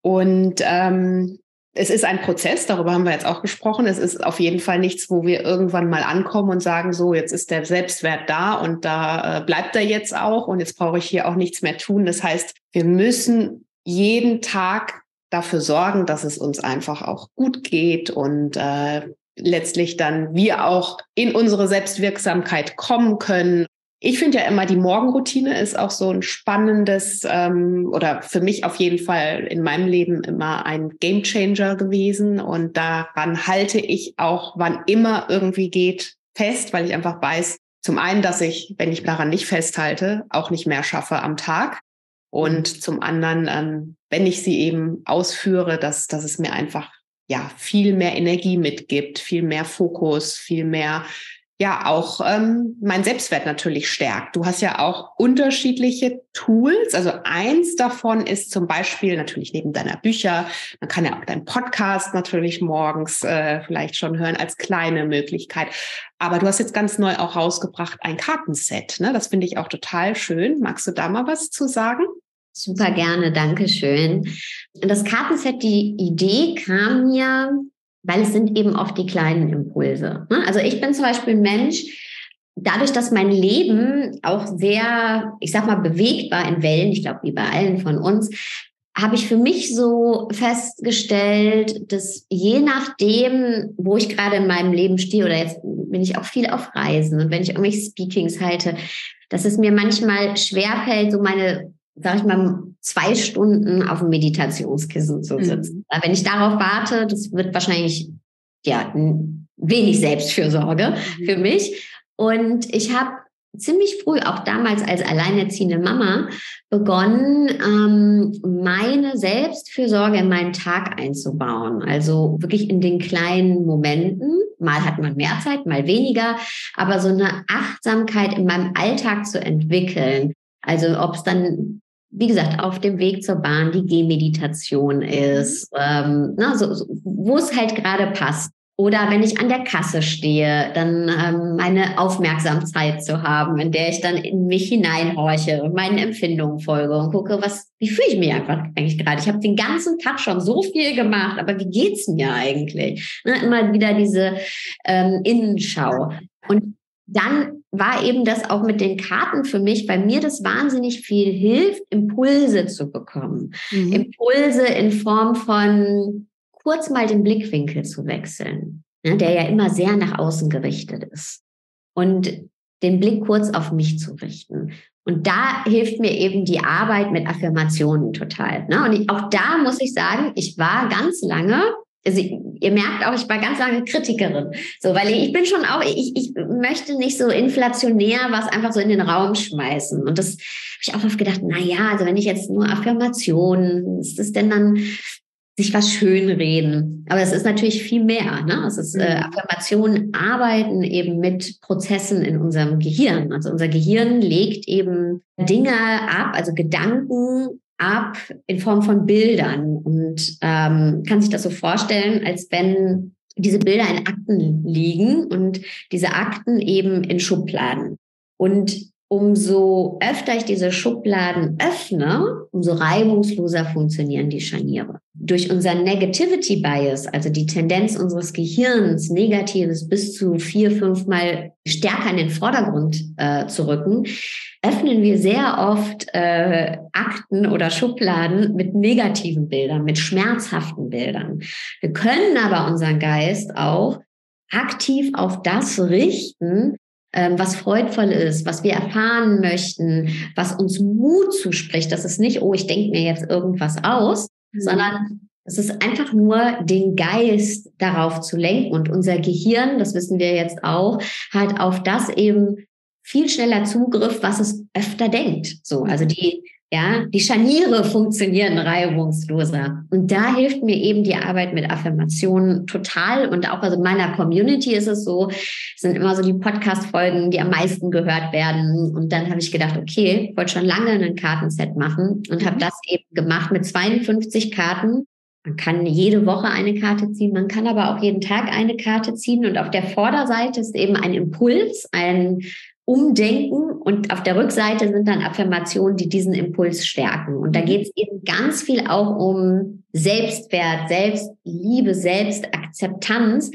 Und ähm, es ist ein Prozess, darüber haben wir jetzt auch gesprochen. Es ist auf jeden Fall nichts, wo wir irgendwann mal ankommen und sagen, so, jetzt ist der Selbstwert da und da äh, bleibt er jetzt auch und jetzt brauche ich hier auch nichts mehr tun. Das heißt, wir müssen jeden Tag dafür sorgen, dass es uns einfach auch gut geht und äh, letztlich dann wir auch in unsere Selbstwirksamkeit kommen können ich finde ja immer, die Morgenroutine ist auch so ein spannendes ähm, oder für mich auf jeden Fall in meinem Leben immer ein Gamechanger gewesen. Und daran halte ich auch, wann immer irgendwie geht, fest, weil ich einfach weiß, zum einen, dass ich, wenn ich daran nicht festhalte, auch nicht mehr schaffe am Tag. Und mhm. zum anderen, ähm, wenn ich sie eben ausführe, dass, dass es mir einfach ja viel mehr Energie mitgibt, viel mehr Fokus, viel mehr ja auch ähm, mein Selbstwert natürlich stärkt. Du hast ja auch unterschiedliche Tools. Also eins davon ist zum Beispiel natürlich neben deiner Bücher, man kann ja auch deinen Podcast natürlich morgens äh, vielleicht schon hören als kleine Möglichkeit. Aber du hast jetzt ganz neu auch rausgebracht ein Kartenset. Ne? Das finde ich auch total schön. Magst du da mal was zu sagen? Super gerne, danke schön. Das Kartenset, die Idee kam mir weil es sind eben oft die kleinen Impulse. Ne? Also ich bin zum Beispiel ein Mensch, dadurch, dass mein Leben auch sehr, ich sag mal, bewegt war in Wellen, ich glaube, wie bei allen von uns, habe ich für mich so festgestellt, dass je nachdem, wo ich gerade in meinem Leben stehe, oder jetzt bin ich auch viel auf Reisen und wenn ich irgendwelche Speakings halte, dass es mir manchmal schwerfällt, so meine sag ich mal, zwei Stunden auf dem Meditationskissen zu mhm. sitzen. Mhm. Wenn ich darauf warte, das wird wahrscheinlich ja wenig Selbstfürsorge mhm. für mich. Und ich habe ziemlich früh, auch damals als alleinerziehende Mama, begonnen, ähm, meine Selbstfürsorge in meinen Tag einzubauen. Also wirklich in den kleinen Momenten. Mal hat man mehr Zeit, mal weniger, aber so eine Achtsamkeit in meinem Alltag zu entwickeln. Also ob es dann wie gesagt, auf dem Weg zur Bahn die Gehmeditation ist, ähm, na, so, so, wo es halt gerade passt. Oder wenn ich an der Kasse stehe, dann ähm, meine Aufmerksamkeit zu haben, in der ich dann in mich hineinhorche und meinen Empfindungen folge und gucke, was, wie fühle ich mich einfach eigentlich gerade. Ich habe den ganzen Tag schon so viel gemacht, aber wie geht's mir eigentlich? Ne, immer wieder diese ähm, Innenschau. Und dann war eben das auch mit den Karten für mich, bei mir das wahnsinnig viel hilft, Impulse zu bekommen. Mhm. Impulse in Form von kurz mal den Blickwinkel zu wechseln, ne, der ja immer sehr nach außen gerichtet ist. Und den Blick kurz auf mich zu richten. Und da hilft mir eben die Arbeit mit Affirmationen total. Ne? Und auch da muss ich sagen, ich war ganz lange also ihr merkt auch, ich war ganz lange Kritikerin. So, weil ich bin schon auch, ich, ich möchte nicht so inflationär was einfach so in den Raum schmeißen. Und das habe ich auch oft gedacht, na ja, also wenn ich jetzt nur Affirmationen, ist das denn dann sich was schönreden? Aber es ist natürlich viel mehr. Ne? Es ist äh, mhm. Affirmationen arbeiten eben mit Prozessen in unserem Gehirn. Also unser Gehirn legt eben Dinge ab, also Gedanken ab in Form von Bildern und ähm, kann sich das so vorstellen, als wenn diese Bilder in Akten liegen und diese Akten eben in Schubladen. Und umso öfter ich diese Schubladen öffne, umso reibungsloser funktionieren die Scharniere. Durch unser Negativity Bias, also die Tendenz unseres Gehirns, Negatives bis zu vier, fünfmal stärker in den Vordergrund äh, zu rücken, öffnen wir sehr oft äh, Akten oder Schubladen mit negativen Bildern, mit schmerzhaften Bildern. Wir können aber unseren Geist auch aktiv auf das richten, was freudvoll ist, was wir erfahren möchten, was uns Mut zuspricht. Das ist nicht, oh, ich denke mir jetzt irgendwas aus, mhm. sondern es ist einfach nur den Geist darauf zu lenken und unser Gehirn, das wissen wir jetzt auch, hat auf das eben viel schneller Zugriff, was es öfter denkt. So, also die ja, die Scharniere funktionieren reibungsloser. Und da hilft mir eben die Arbeit mit Affirmationen total. Und auch also in meiner Community ist es so, sind immer so die Podcast-Folgen, die am meisten gehört werden. Und dann habe ich gedacht, okay, ich wollte schon lange ein Kartenset machen und mhm. habe das eben gemacht mit 52 Karten. Man kann jede Woche eine Karte ziehen, man kann aber auch jeden Tag eine Karte ziehen. Und auf der Vorderseite ist eben ein Impuls, ein Umdenken und auf der Rückseite sind dann Affirmationen, die diesen Impuls stärken. Und da mhm. geht es eben ganz viel auch um Selbstwert, Selbstliebe, Selbstakzeptanz,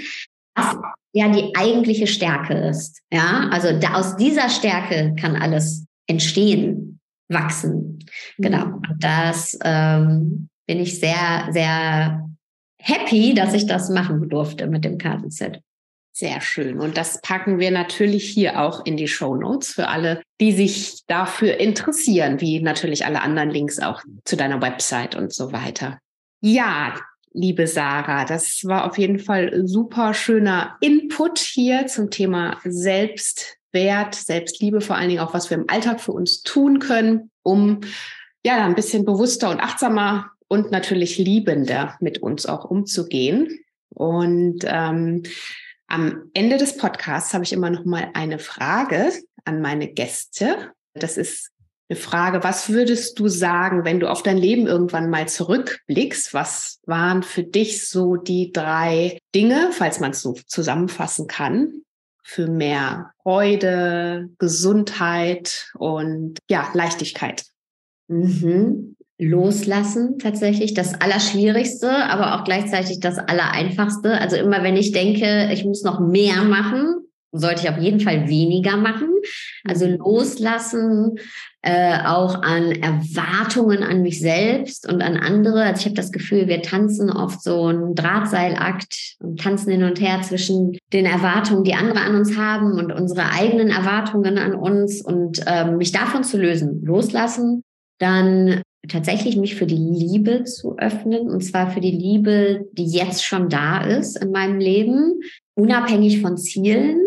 was ja die eigentliche Stärke ist. Ja, also da, aus dieser Stärke kann alles entstehen, wachsen. Genau. Mhm. Und das ähm, bin ich sehr, sehr happy, dass ich das machen durfte mit dem Kartenset. Sehr schön. Und das packen wir natürlich hier auch in die Show Notes für alle, die sich dafür interessieren, wie natürlich alle anderen Links auch zu deiner Website und so weiter. Ja, liebe Sarah, das war auf jeden Fall super schöner Input hier zum Thema Selbstwert, Selbstliebe, vor allen Dingen auch, was wir im Alltag für uns tun können, um ja ein bisschen bewusster und achtsamer und natürlich liebender mit uns auch umzugehen. Und ähm, am Ende des Podcasts habe ich immer noch mal eine Frage an meine Gäste. Das ist eine Frage, was würdest du sagen, wenn du auf dein Leben irgendwann mal zurückblickst? Was waren für dich so die drei Dinge, falls man es so zusammenfassen kann, für mehr Freude, Gesundheit und ja, Leichtigkeit? Mhm. Loslassen tatsächlich das Allerschwierigste, aber auch gleichzeitig das Allereinfachste. Also immer wenn ich denke, ich muss noch mehr machen, sollte ich auf jeden Fall weniger machen. Also mhm. loslassen, äh, auch an Erwartungen an mich selbst und an andere. Also ich habe das Gefühl, wir tanzen oft so einen Drahtseilakt und tanzen hin und her zwischen den Erwartungen, die andere an uns haben und unsere eigenen Erwartungen an uns und ähm, mich davon zu lösen, loslassen, dann tatsächlich mich für die Liebe zu öffnen und zwar für die Liebe, die jetzt schon da ist in meinem Leben, unabhängig von Zielen,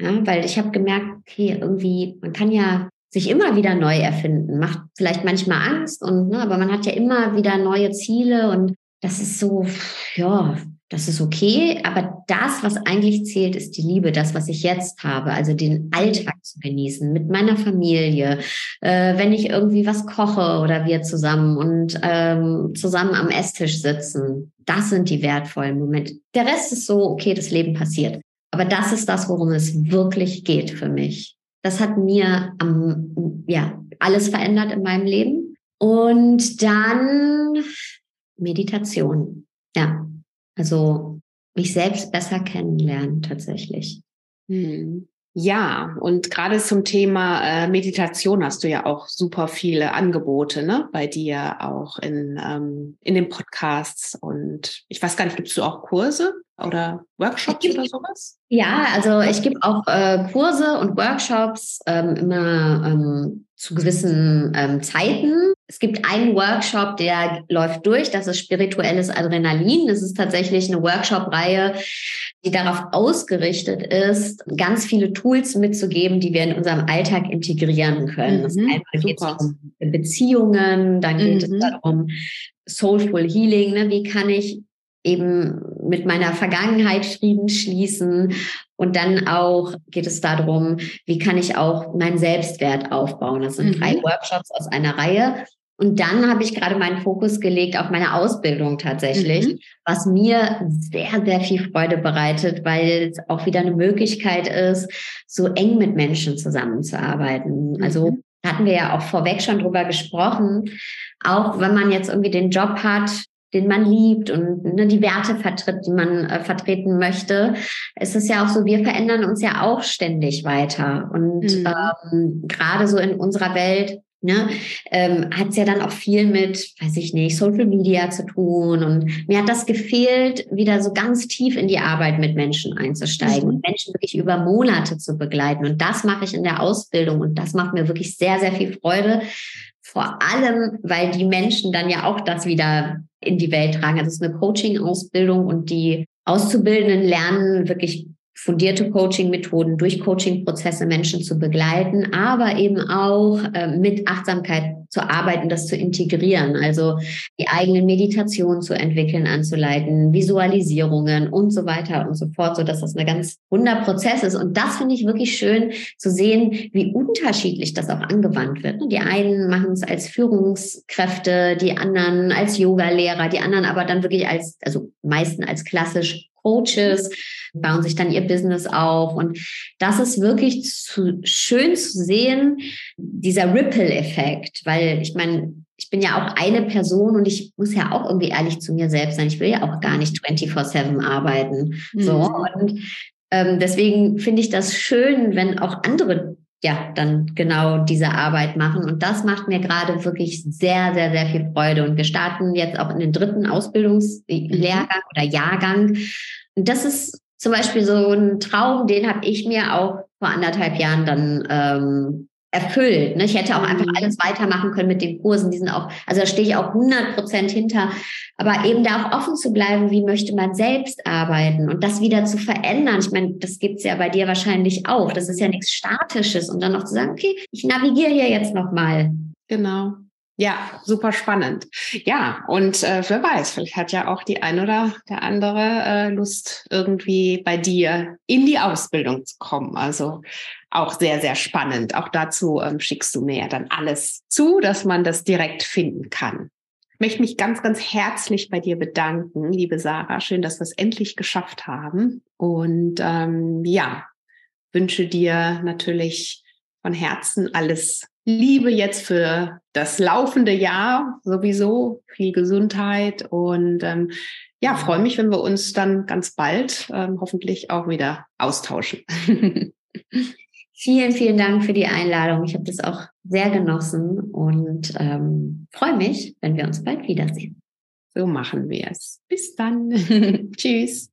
ja, weil ich habe gemerkt, okay, irgendwie, man kann ja sich immer wieder neu erfinden, macht vielleicht manchmal Angst und, ne, aber man hat ja immer wieder neue Ziele und das ist so, ja, das ist okay, aber das, was eigentlich zählt, ist die Liebe, das, was ich jetzt habe, also den Alltag zu genießen mit meiner Familie, äh, wenn ich irgendwie was koche oder wir zusammen und ähm, zusammen am Esstisch sitzen. Das sind die wertvollen Momente. Der Rest ist so, okay, das Leben passiert. Aber das ist das, worum es wirklich geht für mich. Das hat mir am, ja, alles verändert in meinem Leben. Und dann Meditation. Ja, also mich selbst besser kennenlernen tatsächlich. Hm. Ja, und gerade zum Thema äh, Meditation hast du ja auch super viele Angebote, ne? Bei dir auch in, ähm, in den Podcasts. Und ich weiß gar nicht, gibst du auch Kurse oder Workshops oder sowas? Ja, also ich gebe auch äh, Kurse und Workshops ähm, immer ähm, zu gewissen ähm, Zeiten. Es gibt einen Workshop, der läuft durch, das ist spirituelles Adrenalin. Das ist tatsächlich eine Workshop-Reihe, die darauf ausgerichtet ist, ganz viele Tools mitzugeben, die wir in unserem Alltag integrieren können. Mhm, das einmal geht es um Beziehungen, dann geht mhm. es darum, Soulful Healing, ne? wie kann ich eben mit meiner Vergangenheit Frieden schließen. Und dann auch geht es darum, wie kann ich auch meinen Selbstwert aufbauen. Das sind mhm. drei Workshops aus einer Reihe. Und dann habe ich gerade meinen Fokus gelegt auf meine Ausbildung tatsächlich, mhm. was mir sehr, sehr viel Freude bereitet, weil es auch wieder eine Möglichkeit ist, so eng mit Menschen zusammenzuarbeiten. Mhm. Also hatten wir ja auch vorweg schon drüber gesprochen. Auch wenn man jetzt irgendwie den Job hat, den man liebt und ne, die Werte vertritt, die man äh, vertreten möchte. Es ist ja auch so, wir verändern uns ja auch ständig weiter. Und mhm. ähm, gerade so in unserer Welt ne, ähm, hat es ja dann auch viel mit, weiß ich nicht, Social Media zu tun. Und mir hat das gefehlt, wieder so ganz tief in die Arbeit mit Menschen einzusteigen mhm. und Menschen wirklich über Monate zu begleiten. Und das mache ich in der Ausbildung und das macht mir wirklich sehr, sehr viel Freude. Vor allem, weil die Menschen dann ja auch das wieder in die Welt tragen. Also es ist eine Coaching-Ausbildung und die Auszubildenden lernen wirklich fundierte Coaching-Methoden durch Coaching-Prozesse Menschen zu begleiten, aber eben auch äh, mit Achtsamkeit zu arbeiten, das zu integrieren, also die eigenen Meditationen zu entwickeln, anzuleiten, Visualisierungen und so weiter und so fort, so dass das ein ganz wunder Prozess ist. Und das finde ich wirklich schön zu sehen, wie unterschiedlich das auch angewandt wird. Die einen machen es als Führungskräfte, die anderen als Yoga-Lehrer, die anderen aber dann wirklich als, also meisten als klassisch Coaches, bauen sich dann ihr Business auf. Und das ist wirklich zu, schön zu sehen, dieser Ripple-Effekt, weil ich meine, ich bin ja auch eine Person und ich muss ja auch irgendwie ehrlich zu mir selbst sein. Ich will ja auch gar nicht 24-7 arbeiten. Mhm. So. Und ähm, deswegen finde ich das schön, wenn auch andere ja, dann genau diese Arbeit machen. Und das macht mir gerade wirklich sehr, sehr, sehr viel Freude. Und wir starten jetzt auch in den dritten Ausbildungslehrgang oder Jahrgang. Und das ist zum Beispiel so ein Traum, den habe ich mir auch vor anderthalb Jahren dann ähm, erfüllt. Ne? Ich hätte auch einfach mhm. alles weitermachen können mit den Kursen. Die sind auch, also da stehe ich auch 100 Prozent hinter. Aber eben da auch offen zu bleiben, wie möchte man selbst arbeiten und das wieder zu verändern. Ich meine, das gibt's ja bei dir wahrscheinlich auch. Das ist ja nichts Statisches. Und dann noch zu sagen, okay, ich navigiere hier jetzt nochmal. Genau. Ja, super spannend. Ja, und äh, wer weiß, vielleicht hat ja auch die ein oder der andere äh, Lust, irgendwie bei dir in die Ausbildung zu kommen. Also auch sehr, sehr spannend. Auch dazu ähm, schickst du mir ja dann alles zu, dass man das direkt finden kann. Ich möchte mich ganz, ganz herzlich bei dir bedanken, liebe Sarah. Schön, dass wir es endlich geschafft haben. Und ähm, ja, wünsche dir natürlich von Herzen alles Liebe jetzt für das laufende Jahr sowieso, viel Gesundheit und ähm, ja, freue mich, wenn wir uns dann ganz bald ähm, hoffentlich auch wieder austauschen. vielen, vielen Dank für die Einladung. Ich habe das auch sehr genossen und ähm, freue mich, wenn wir uns bald wiedersehen. So machen wir es. Bis dann. Tschüss.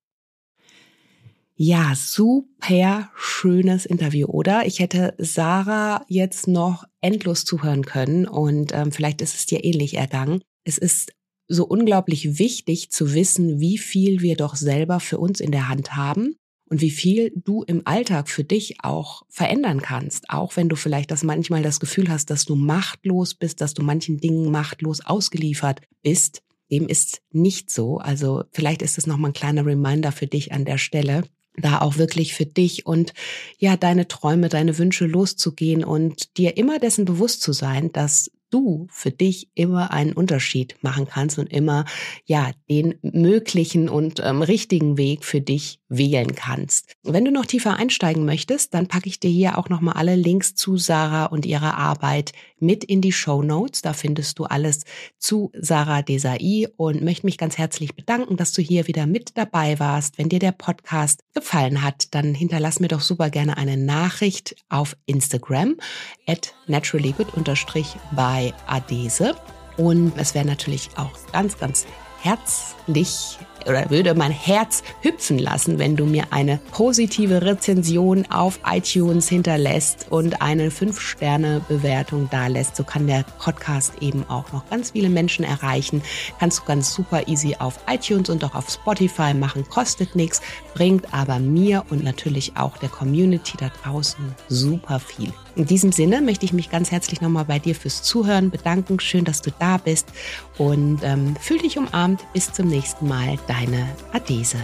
Ja, super schönes Interview, oder? Ich hätte Sarah jetzt noch endlos zuhören können und ähm, vielleicht ist es dir ähnlich ergangen. Es ist so unglaublich wichtig zu wissen, wie viel wir doch selber für uns in der Hand haben und wie viel du im Alltag für dich auch verändern kannst, auch wenn du vielleicht das manchmal das Gefühl hast, dass du machtlos bist, dass du manchen Dingen machtlos ausgeliefert bist. Dem ist nicht so. Also vielleicht ist es nochmal ein kleiner Reminder für dich an der Stelle da auch wirklich für dich und ja, deine Träume, deine Wünsche loszugehen und dir immer dessen bewusst zu sein, dass du für dich immer einen Unterschied machen kannst und immer ja den möglichen und ähm, richtigen Weg für dich wählen kannst. Wenn du noch tiefer einsteigen möchtest, dann packe ich dir hier auch noch mal alle Links zu Sarah und ihrer Arbeit mit in die Show Notes. Da findest du alles zu Sarah Desai und möchte mich ganz herzlich bedanken, dass du hier wieder mit dabei warst. Wenn dir der Podcast gefallen hat, dann hinterlass mir doch super gerne eine Nachricht auf Instagram at naturallygood-by Adese. Und es wäre natürlich auch ganz, ganz herzlich oder würde mein Herz hüpfen lassen, wenn du mir eine positive Rezension auf iTunes hinterlässt und eine 5-Sterne-Bewertung da lässt. So kann der Podcast eben auch noch ganz viele Menschen erreichen. Kannst du ganz super easy auf iTunes und auch auf Spotify machen. Kostet nichts, bringt aber mir und natürlich auch der Community da draußen super viel. In diesem Sinne möchte ich mich ganz herzlich nochmal bei dir fürs Zuhören bedanken. Schön, dass du da bist und ähm, fühl dich umarmt. Bis zum nächsten Mal deine Adese.